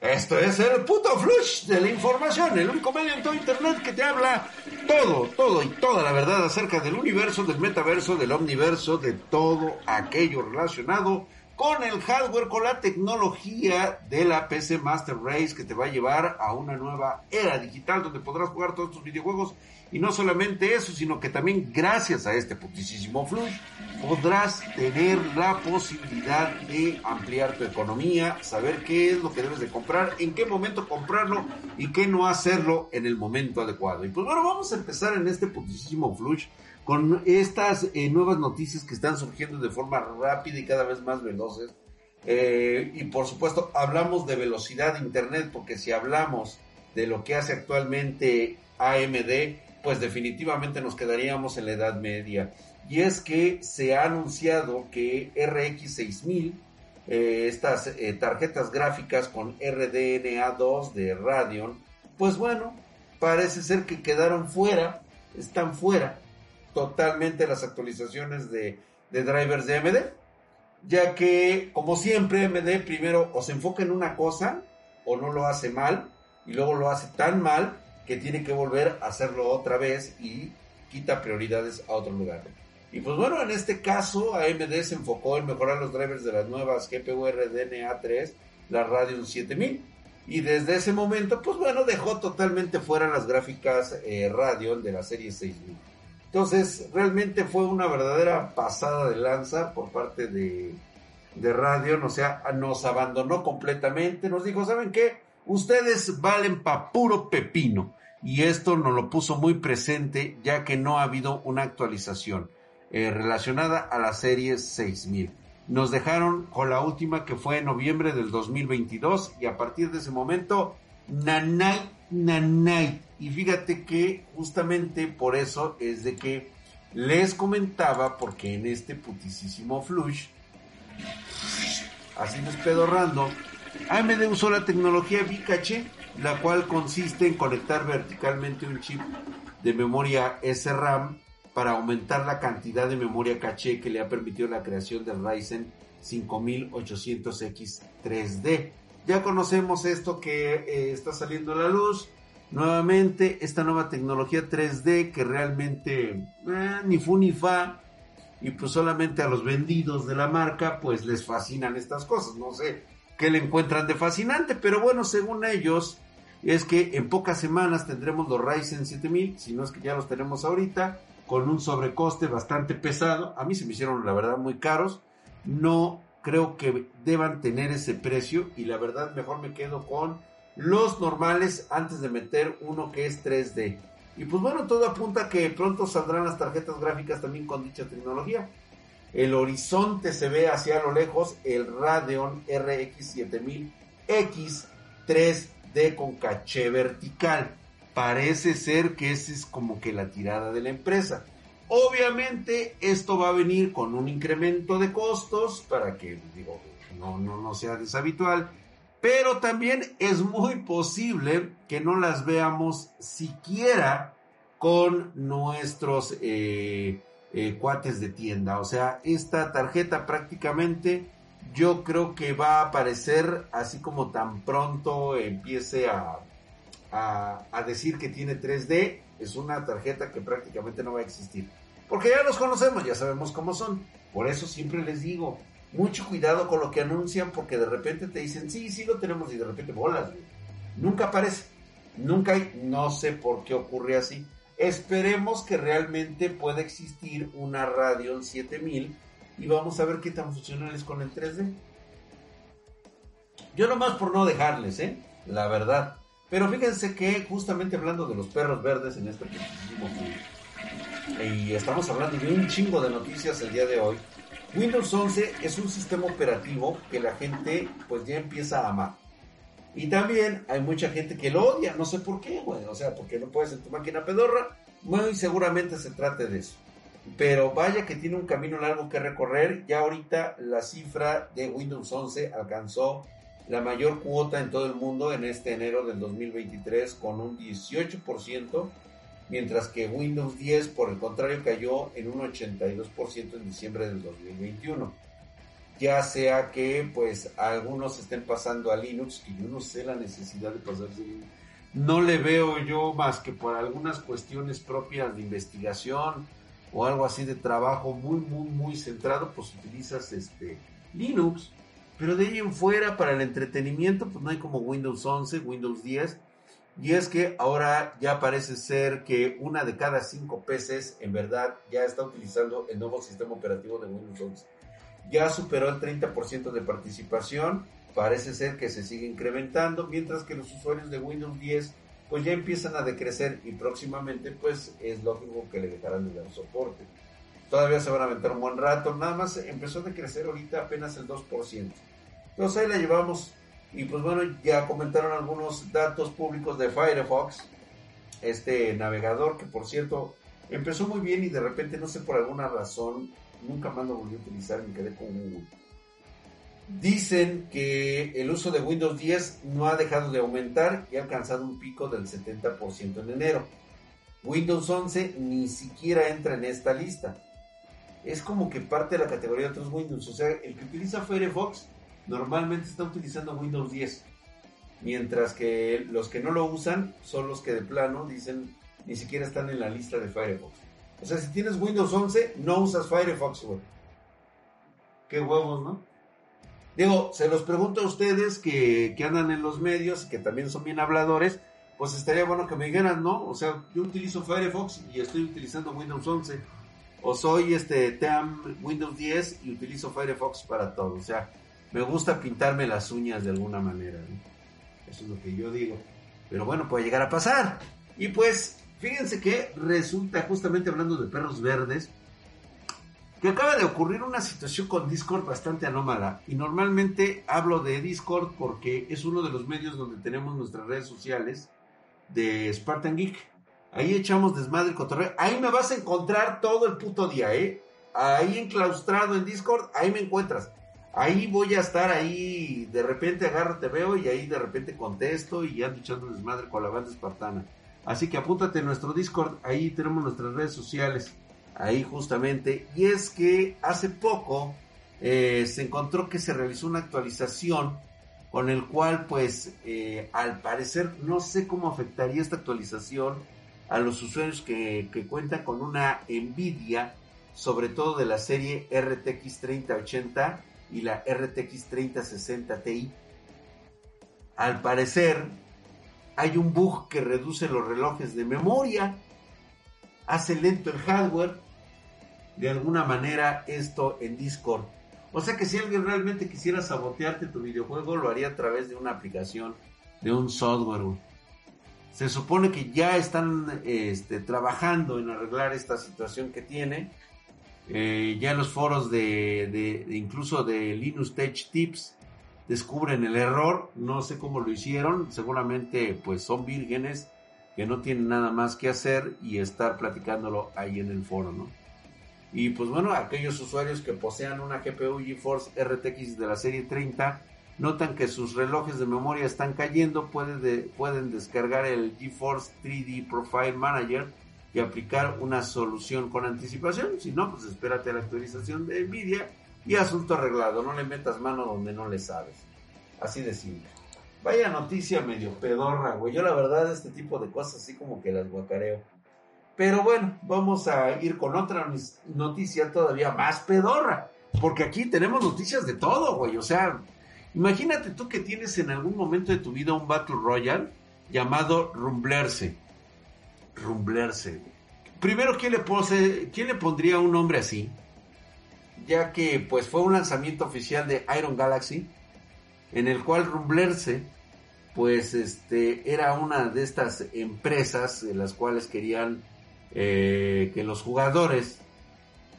Esto es el puto flush de la información, el único medio en todo internet que te habla todo, todo y toda la verdad acerca del universo, del metaverso, del omniverso, de todo aquello relacionado con el hardware, con la tecnología de la PC Master Race que te va a llevar a una nueva era digital donde podrás jugar todos tus videojuegos y no solamente eso, sino que también gracias a este putisísimo flush podrás tener la posibilidad de ampliar tu economía, saber qué es lo que debes de comprar, en qué momento comprarlo y qué no hacerlo en el momento adecuado. Y pues bueno, vamos a empezar en este putisísimo flush con estas eh, nuevas noticias que están surgiendo de forma rápida y cada vez más veloces. Eh, y por supuesto, hablamos de velocidad de Internet, porque si hablamos de lo que hace actualmente AMD, pues definitivamente nos quedaríamos en la Edad Media. Y es que se ha anunciado que RX 6000, eh, estas eh, tarjetas gráficas con RDNA2 de Radeon, pues bueno, parece ser que quedaron fuera, están fuera totalmente las actualizaciones de, de drivers de AMD, ya que como siempre AMD primero o se enfoca en una cosa o no lo hace mal y luego lo hace tan mal que tiene que volver a hacerlo otra vez y quita prioridades a otro lugar. Y pues bueno, en este caso AMD se enfocó en mejorar los drivers de las nuevas GPU RDNA 3, la Radeon 7000. Y desde ese momento, pues bueno, dejó totalmente fuera las gráficas eh, Radeon de la serie 6000. Entonces, realmente fue una verdadera pasada de lanza por parte de, de Radeon, o sea, nos abandonó completamente, nos dijo, ¿saben qué? Ustedes valen pa' puro pepino y esto nos lo puso muy presente ya que no ha habido una actualización eh, relacionada a la serie 6000. Nos dejaron con la última que fue en noviembre del 2022 y a partir de ese momento, nanay, nanay. Y fíjate que justamente por eso es de que les comentaba porque en este putisísimo flush, así despedorrando, AMD usó la tecnología Bicache la cual consiste en conectar verticalmente un chip de memoria SRAM para aumentar la cantidad de memoria caché que le ha permitido la creación del Ryzen 5800X 3D. Ya conocemos esto que eh, está saliendo a la luz. Nuevamente, esta nueva tecnología 3D que realmente eh, ni fu ni fa. Y pues solamente a los vendidos de la marca pues les fascinan estas cosas. No sé qué le encuentran de fascinante, pero bueno, según ellos, es que en pocas semanas tendremos los Ryzen 7000, si no es que ya los tenemos ahorita, con un sobrecoste bastante pesado. A mí se me hicieron la verdad muy caros. No creo que deban tener ese precio y la verdad mejor me quedo con los normales antes de meter uno que es 3D. Y pues bueno, todo apunta a que pronto saldrán las tarjetas gráficas también con dicha tecnología. El horizonte se ve hacia lo lejos, el Radeon RX 7000X 3 de con caché vertical. Parece ser que esa es como que la tirada de la empresa. Obviamente esto va a venir con un incremento de costos para que digo, no, no, no sea deshabitual. Pero también es muy posible que no las veamos siquiera con nuestros eh, eh, cuates de tienda. O sea, esta tarjeta prácticamente yo creo que va a aparecer así como tan pronto empiece a, a, decir que tiene 3D, es una tarjeta que prácticamente no va a existir. Porque ya los conocemos, ya sabemos cómo son. Por eso siempre les digo, mucho cuidado con lo que anuncian porque de repente te dicen, sí, sí lo tenemos y de repente bolas. Nunca aparece, nunca hay, no sé por qué ocurre así. Esperemos que realmente pueda existir una Radeon 7000 y vamos a ver qué tan funcional es con el 3D. Yo nomás por no dejarles, ¿eh? La verdad. Pero fíjense que justamente hablando de los perros verdes en este y estamos hablando de un chingo de noticias el día de hoy. Windows 11 es un sistema operativo que la gente pues ya empieza a amar. Y también hay mucha gente que lo odia, no sé por qué, güey. O sea, porque no puedes en tu máquina pedorra. Muy seguramente se trate de eso pero vaya que tiene un camino largo que recorrer. Ya ahorita la cifra de Windows 11 alcanzó la mayor cuota en todo el mundo en este enero del 2023 con un 18%, mientras que Windows 10 por el contrario cayó en un 82% en diciembre del 2021. ya sea que pues algunos estén pasando a Linux, que yo no sé la necesidad de pasarse. No le veo yo más que por algunas cuestiones propias de investigación o algo así de trabajo muy, muy, muy centrado, pues utilizas este Linux. Pero de ahí en fuera, para el entretenimiento, pues no hay como Windows 11, Windows 10. Y es que ahora ya parece ser que una de cada cinco PCs en verdad ya está utilizando el nuevo sistema operativo de Windows 11. Ya superó el 30% de participación, parece ser que se sigue incrementando, mientras que los usuarios de Windows 10 pues ya empiezan a decrecer y próximamente pues es lógico que le dejarán de dar soporte. Todavía se van a aventar un buen rato, nada más empezó a decrecer ahorita apenas el 2%. Entonces ahí la llevamos y pues bueno, ya comentaron algunos datos públicos de Firefox, este navegador que por cierto empezó muy bien y de repente no sé por alguna razón nunca más lo volví a utilizar me quedé con Google. Dicen que el uso de Windows 10 no ha dejado de aumentar y ha alcanzado un pico del 70% en enero. Windows 11 ni siquiera entra en esta lista. Es como que parte de la categoría de otros Windows. O sea, el que utiliza Firefox normalmente está utilizando Windows 10. Mientras que los que no lo usan son los que de plano dicen ni siquiera están en la lista de Firefox. O sea, si tienes Windows 11, no usas Firefox, güey. Qué huevos, ¿no? Digo, se los pregunto a ustedes que, andan en los medios, que también son bien habladores, pues estaría bueno que me dijeran, ¿no? O sea, yo utilizo Firefox y estoy utilizando Windows 11. O soy este TAM Windows 10 y utilizo Firefox para todo. O sea, me gusta pintarme las uñas de alguna manera. ¿no? Eso es lo que yo digo. Pero bueno, puede llegar a pasar. Y pues, fíjense que resulta, justamente hablando de perros verdes, que acaba de ocurrir una situación con Discord bastante anómala. Y normalmente hablo de Discord porque es uno de los medios donde tenemos nuestras redes sociales de Spartan Geek. Ahí echamos desmadre cotorreo. Ahí me vas a encontrar todo el puto día, ¿eh? Ahí enclaustrado en Discord, ahí me encuentras. Ahí voy a estar ahí, de repente agarro, te veo y ahí de repente contesto y ando echando desmadre con la banda espartana. Así que apúntate en nuestro Discord, ahí tenemos nuestras redes sociales ahí justamente. Y es que hace poco eh, se encontró que se realizó una actualización con el cual pues eh, al parecer no sé cómo afectaría esta actualización a los usuarios que, que cuentan con una Nvidia, sobre todo de la serie RTX 3080 y la RTX 3060 Ti. Al parecer hay un bug que reduce los relojes de memoria, hace lento el hardware de alguna manera esto en Discord. O sea que si alguien realmente quisiera sabotearte tu videojuego, lo haría a través de una aplicación, de un software. Se supone que ya están este, trabajando en arreglar esta situación que tiene. Eh, ya los foros de, de, incluso de Linux Tech Tips descubren el error. No sé cómo lo hicieron. Seguramente pues son vírgenes que no tienen nada más que hacer y estar platicándolo ahí en el foro, ¿no? Y pues bueno, aquellos usuarios que posean una GPU GeForce RTX de la serie 30 notan que sus relojes de memoria están cayendo, pueden descargar el GeForce 3D Profile Manager y aplicar una solución con anticipación. Si no, pues espérate a la actualización de Nvidia y asunto arreglado. No le metas mano donde no le sabes. Así de simple. Vaya noticia medio pedorra, güey. Yo la verdad este tipo de cosas así como que las guacareo. Pero bueno, vamos a ir con otra noticia todavía más pedorra. Porque aquí tenemos noticias de todo, güey. O sea, imagínate tú que tienes en algún momento de tu vida un Battle Royale llamado Rumblerse. Rumblerse. Primero, ¿quién le, pose, ¿quién le pondría un nombre así? Ya que pues fue un lanzamiento oficial de Iron Galaxy en el cual Rumblerse pues este era una de estas empresas de las cuales querían eh, que los jugadores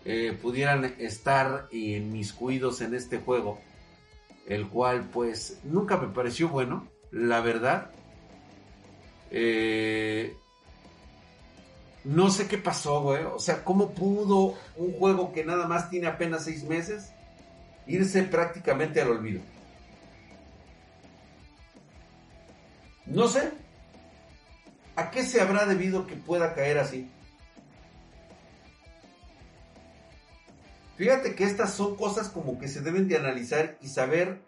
eh, pudieran estar inmiscuidos en este juego, el cual pues nunca me pareció bueno, la verdad. Eh, no sé qué pasó, güey. O sea, ¿cómo pudo un juego que nada más tiene apenas seis meses irse prácticamente al olvido? No sé. ¿A qué se habrá debido que pueda caer así? Fíjate que estas son cosas como que se deben de analizar y saber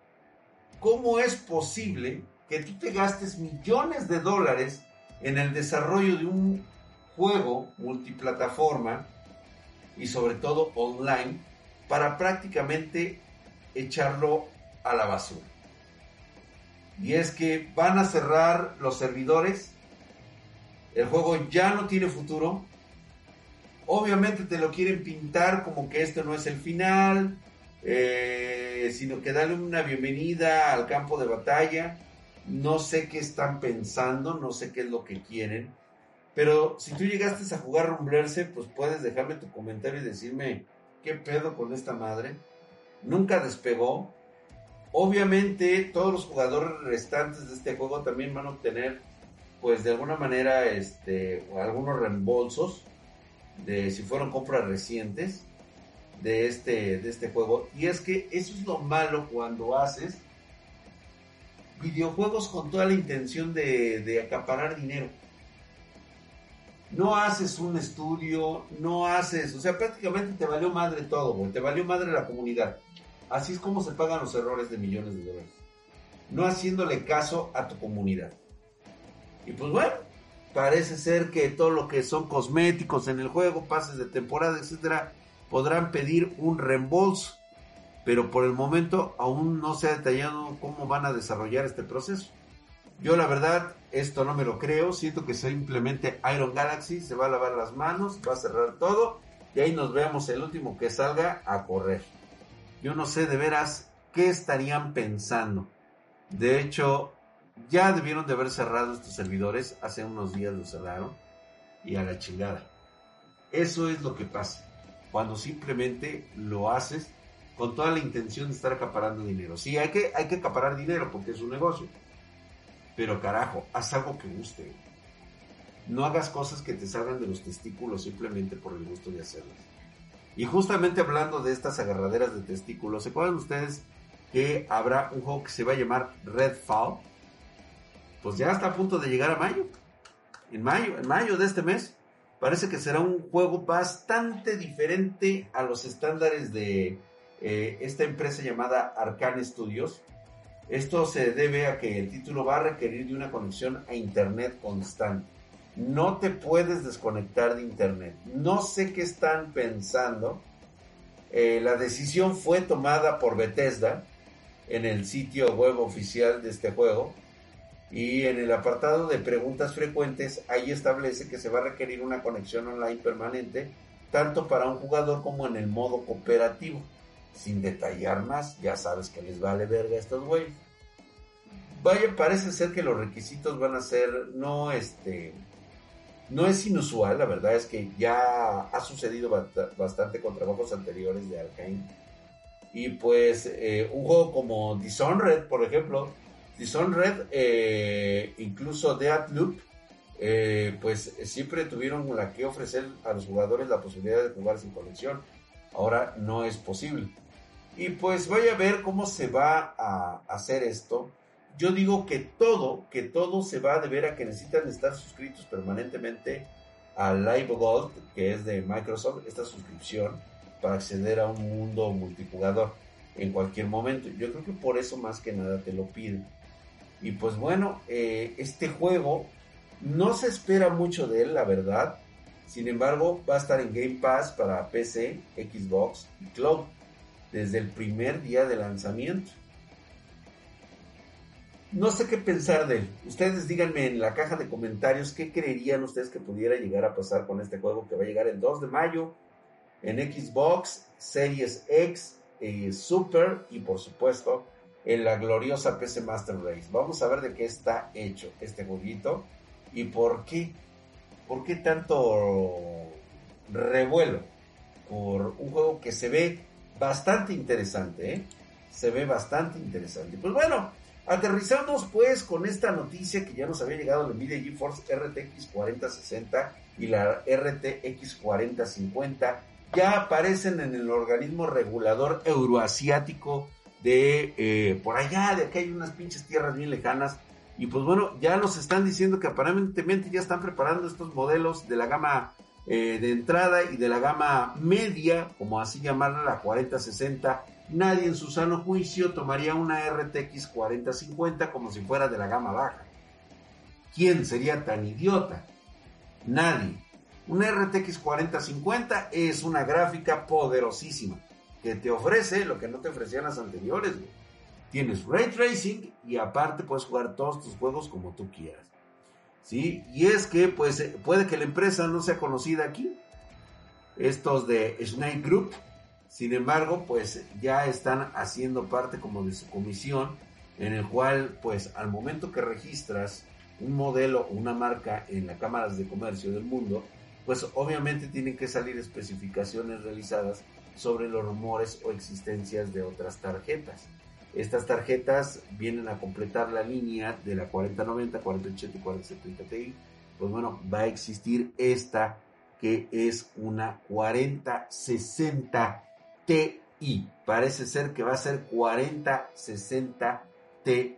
cómo es posible que tú te gastes millones de dólares en el desarrollo de un juego multiplataforma y sobre todo online para prácticamente echarlo a la basura. Y es que van a cerrar los servidores, el juego ya no tiene futuro, obviamente te lo quieren pintar como que esto no es el final, eh, sino que darle una bienvenida al campo de batalla. No sé qué están pensando, no sé qué es lo que quieren. Pero si tú llegaste a jugar Rumblerse, pues puedes dejarme tu comentario y decirme qué pedo con esta madre. Nunca despegó. Obviamente todos los jugadores restantes de este juego también van a obtener, pues de alguna manera, este, algunos reembolsos de si fueron compras recientes de este, de este juego. Y es que eso es lo malo cuando haces videojuegos con toda la intención de, acaparar dinero. No haces un estudio, no haces, o sea, prácticamente te valió madre todo, te valió madre la comunidad. Así es como se pagan los errores de millones de dólares. No haciéndole caso a tu comunidad. Y pues bueno, parece ser que todo lo que son cosméticos en el juego, pases de temporada, etcétera, podrán pedir un reembolso, pero por el momento aún no se ha detallado cómo van a desarrollar este proceso. Yo la verdad, esto no me lo creo, siento que simplemente Iron Galaxy se va a lavar las manos, va a cerrar todo y ahí nos vemos el último que salga a correr. Yo no sé de veras qué estarían pensando. De hecho, ya debieron de haber cerrado estos servidores, hace unos días los cerraron y a la chingada. Eso es lo que pasa cuando simplemente lo haces con toda la intención de estar acaparando dinero. Sí, hay que, hay que acaparar dinero porque es un negocio. Pero carajo, haz algo que guste. No hagas cosas que te salgan de los testículos simplemente por el gusto de hacerlas. Y justamente hablando de estas agarraderas de testículos, ¿se acuerdan ustedes que habrá un juego que se va a llamar Redfall? Pues ya está a punto de llegar a mayo. En mayo, en mayo de este mes parece que será un juego bastante diferente a los estándares de eh, esta empresa llamada Arcane Studios. Esto se debe a que el título va a requerir de una conexión a Internet constante. No te puedes desconectar de Internet. No sé qué están pensando. Eh, la decisión fue tomada por Bethesda en el sitio web oficial de este juego y en el apartado de preguntas frecuentes, ahí establece que se va a requerir una conexión online permanente, tanto para un jugador como en el modo cooperativo. Sin detallar más, ya sabes que les vale verga a estos güeyes. Vaya, parece ser que los requisitos van a ser, no este, no es inusual, la verdad es que ya ha sucedido bastante con trabajos anteriores de Arkane. Y pues eh, un juego como Dishonored, por ejemplo, Dishonored, eh, incluso Deathloop, eh, pues siempre tuvieron la que ofrecer a los jugadores la posibilidad de jugar sin conexión. Ahora no es posible. Y pues vaya a ver cómo se va a hacer esto. Yo digo que todo, que todo se va a deber a que necesitan estar suscritos permanentemente a Live Gold, que es de Microsoft, esta suscripción para acceder a un mundo multijugador en cualquier momento. Yo creo que por eso más que nada te lo piden. Y pues bueno, eh, este juego no se espera mucho de él, la verdad. Sin embargo, va a estar en Game Pass para PC, Xbox y Cloud desde el primer día de lanzamiento. No sé qué pensar de él. Ustedes díganme en la caja de comentarios qué creerían ustedes que pudiera llegar a pasar con este juego que va a llegar el 2 de mayo en Xbox, Series X, eh, Super y por supuesto en la gloriosa PC Master Race. Vamos a ver de qué está hecho este jueguito y por qué, por qué tanto revuelo por un juego que se ve bastante interesante, ¿eh? se ve bastante interesante. Pues bueno, aterrizamos pues con esta noticia que ya nos había llegado la Nvidia GeForce RTX 4060 y la RTX 4050 ya aparecen en el organismo regulador euroasiático de eh, por allá, de aquí hay unas pinches tierras bien lejanas. Y pues bueno, ya nos están diciendo que aparentemente ya están preparando estos modelos de la gama eh, de entrada y de la gama media, como así llamarla, la 4060, nadie en su sano juicio tomaría una RTX 4050 como si fuera de la gama baja. ¿Quién sería tan idiota? Nadie. Una RTX 4050 es una gráfica poderosísima que te ofrece lo que no te ofrecían las anteriores. Tienes ray tracing y aparte puedes jugar todos tus juegos como tú quieras. ¿Sí? Y es que pues eh, puede que la empresa no sea conocida aquí. Estos de Snake Group, sin embargo, pues ya están haciendo parte como de su comisión en el cual pues al momento que registras un modelo o una marca en las cámaras de comercio del mundo, pues obviamente tienen que salir especificaciones realizadas sobre los rumores o existencias de otras tarjetas. Estas tarjetas vienen a completar la línea de la 4090, 4080 y 4070 Ti. Pues bueno, va a existir esta que es una 4060 Ti. Parece ser que va a ser 4060 Ti.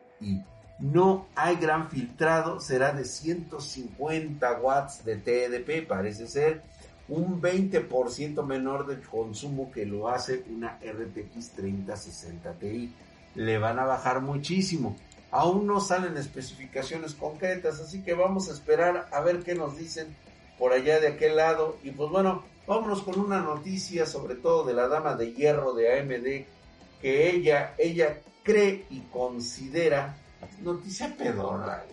No hay gran filtrado, será de 150 watts de TDP, parece ser un 20% menor del consumo que lo hace una RTX 3060 Ti. Le van a bajar muchísimo. Aún no salen especificaciones concretas, así que vamos a esperar a ver qué nos dicen por allá de aquel lado. Y pues bueno, vámonos con una noticia sobre todo de la dama de hierro de AMD, que ella, ella cree y considera noticia pedorra,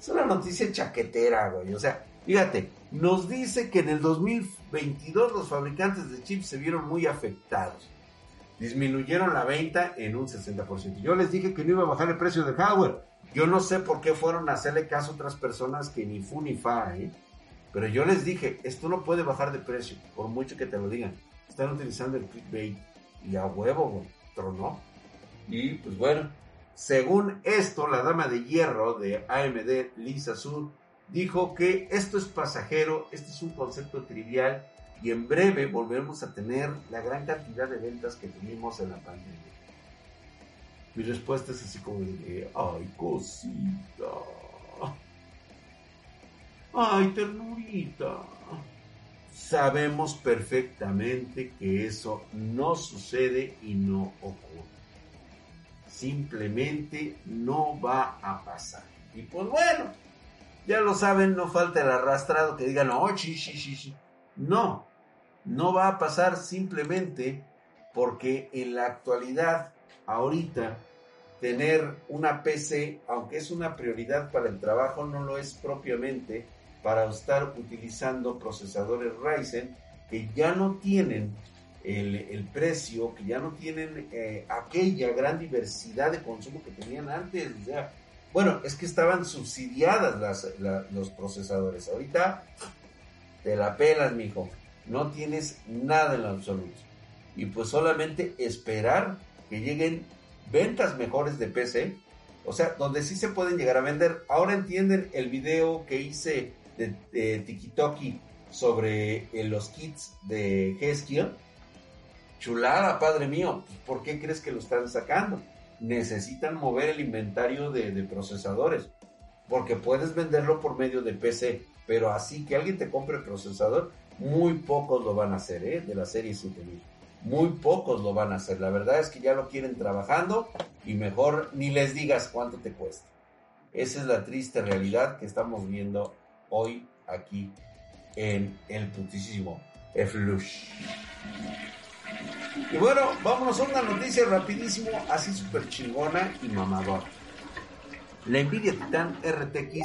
Es una noticia chaquetera, güey. O sea, fíjate, nos dice que en el 2022 los fabricantes de chips se vieron muy afectados. Disminuyeron la venta en un 60%. Yo les dije que no iba a bajar el precio del hardware. Yo no sé por qué fueron a hacerle caso a otras personas que ni fu ni fa, ¿eh? Pero yo les dije, esto no puede bajar de precio, por mucho que te lo digan. Están utilizando el clickbait y a huevo, güey, tronó. Y pues bueno, según esto, la dama de hierro de AMD, Lisa Su, dijo que esto es pasajero, este es un concepto trivial y en breve volveremos a tener la gran cantidad de ventas que tuvimos en la pandemia. Mi respuesta es así como de, ay cosita, ay ternurita. Sabemos perfectamente que eso no sucede y no ocurre. Simplemente no va a pasar. Y pues bueno, ya lo saben, no falta el arrastrado que diga, no, sí, sí, sí, sí. No, no va a pasar simplemente porque en la actualidad, ahorita, tener una PC, aunque es una prioridad para el trabajo, no lo es propiamente para estar utilizando procesadores Ryzen que ya no tienen el, precio, que ya no tienen eh, aquella gran diversidad de consumo que tenían antes. O sea, bueno, es que estaban subsidiadas los procesadores. Ahorita te la pelas, mijo. No tienes nada en absoluto. Y pues solamente esperar que lleguen ventas mejores de PC. O sea, donde sí se pueden llegar a vender. Ahora entienden el video que hice de, de TikTok sobre eh, los kits de Heskia. Chulada, padre mío. ¿Por qué crees que lo están sacando? necesitan mover el inventario de, procesadores. Porque puedes venderlo por medio de PC. Pero así que alguien te compre el procesador, muy pocos lo van a hacer, ¿eh? De la serie 7000. Muy pocos lo van a hacer. La verdad es que ya lo quieren trabajando y mejor ni les digas cuánto te cuesta. Esa es la triste realidad que estamos viendo hoy aquí en el putísimo Flush. Y bueno, vámonos a una noticia rapidísimo, así súper chingona y mamador. La Nvidia Titan RTX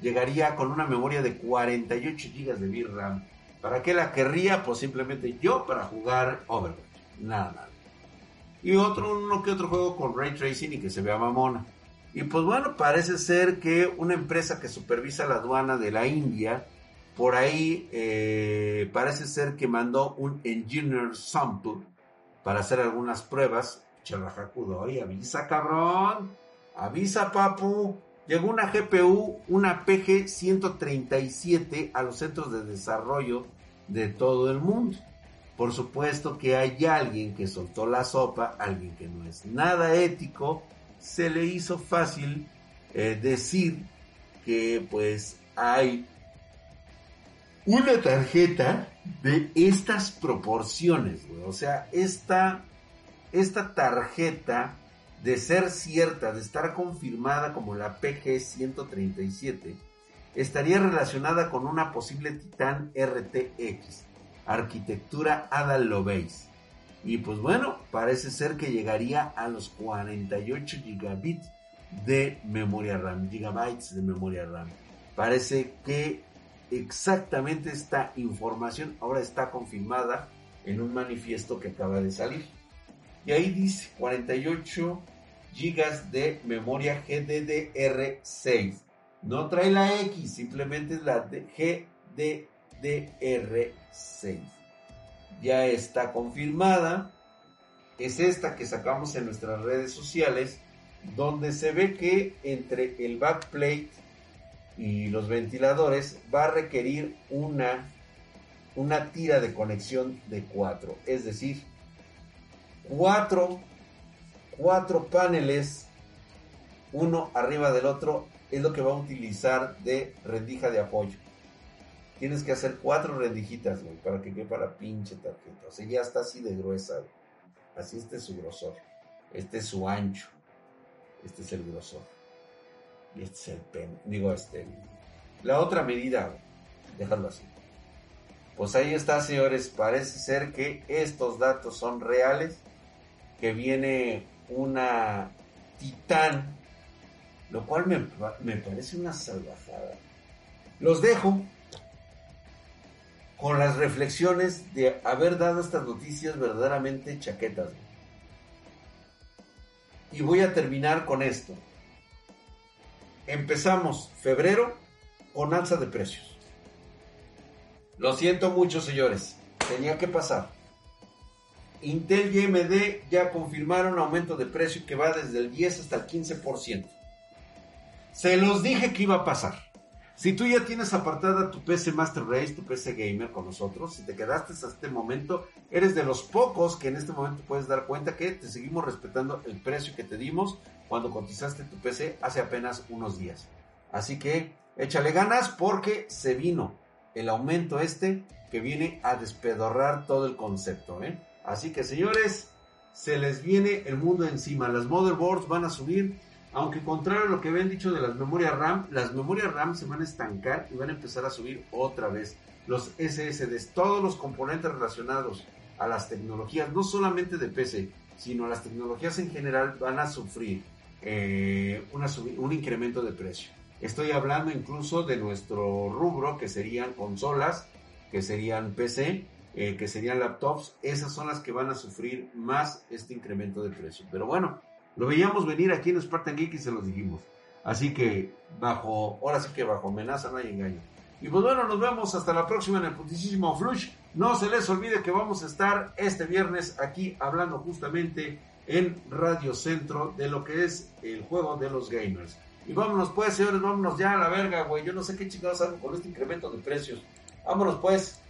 llegaría con una memoria de 48 GB de VRAM. ¿Para qué la querría? Pues simplemente yo para jugar Overwatch. Nada, nada. Y otro, uno que otro juego con Ray Tracing y que se vea mamona. Y pues bueno, parece ser que una empresa que supervisa la aduana de la India, por ahí eh, parece ser que mandó un Engineer Sample para hacer algunas pruebas. Jacudo, y avisa cabrón, avisa papu. Llegó una GPU, una PG 137 a los centros de desarrollo de todo el mundo. Por supuesto que hay alguien que soltó la sopa, alguien que no es nada ético, se le hizo fácil eh, decir que pues hay una tarjeta de estas proporciones. O sea, esta, esta tarjeta de ser cierta, de estar confirmada como la PG-137, estaría relacionada con una posible Titan RTX, arquitectura Ada Lovelace. Y pues bueno, parece ser que llegaría a los 48 gigabits de memoria RAM, gigabytes de memoria RAM. Parece que exactamente esta información ahora está confirmada en un manifiesto que acaba de salir. Y ahí dice 48 gigas de memoria GDDR6. No trae la X, simplemente es la GDDR6. Ya está confirmada. Es esta que sacamos en nuestras redes sociales, donde se ve que entre el backplate y los ventiladores va a requerir una, una tira de conexión de 4. Es decir, 4 cuatro paneles, uno arriba del otro, es lo que va a utilizar de rendija de apoyo. Tienes que hacer cuatro rendijitas, güey, para que quepa la pinche tarjeta. O sea, ya está así de gruesa, Así este es su grosor. Este es su ancho. Este es el grosor. Y este es el pen. Digo, este. La otra medida, Dejarlo así. Pues ahí está, señores. Parece ser que estos datos son reales. Que viene una titán, lo cual me, me parece una salvajada. Los dejo con las reflexiones de haber dado estas noticias verdaderamente chaquetas. Y voy a terminar con esto. Empezamos febrero con alza de precios. Lo siento mucho, señores. Tenía que pasar. Intel y AMD ya confirmaron aumento de precio que va desde el 10 hasta el 15%. Se los dije que iba a pasar. Si tú ya tienes apartada tu PC Master Race, tu PC Gamer con nosotros, si te quedaste hasta este momento, eres de los pocos que en este momento puedes dar cuenta que te seguimos respetando el precio que te dimos cuando cotizaste tu PC hace apenas unos días. Así que échale ganas porque se vino el aumento este que viene a despedorrar todo el concepto, ¿eh? Así que señores, se les viene el mundo encima. Las motherboards van a subir, aunque contrario a lo que habían dicho de las memorias RAM, las memorias RAM se van a estancar y van a empezar a subir otra vez. Los SSDs, todos los componentes relacionados a las tecnologías, no solamente de PC, sino las tecnologías en general, van a sufrir eh, un incremento de precio. Estoy hablando incluso de nuestro rubro, que serían consolas, que serían PC, eh, que serían laptops, esas son las que van a sufrir más este incremento de precio. Pero bueno, lo veíamos venir aquí en Spartan Geek y se los dijimos. Así que bajo, ahora sí que bajo amenaza no hay engaño. Y pues bueno, nos vemos hasta la próxima en el putisísimo Flush. No se les olvide que vamos a estar este viernes aquí hablando justamente en Radio Centro de lo que es el juego de los gamers. Y vámonos pues, señores, vámonos ya a la verga, güey. Yo no sé qué chingados hago con este incremento de precios. Vámonos pues.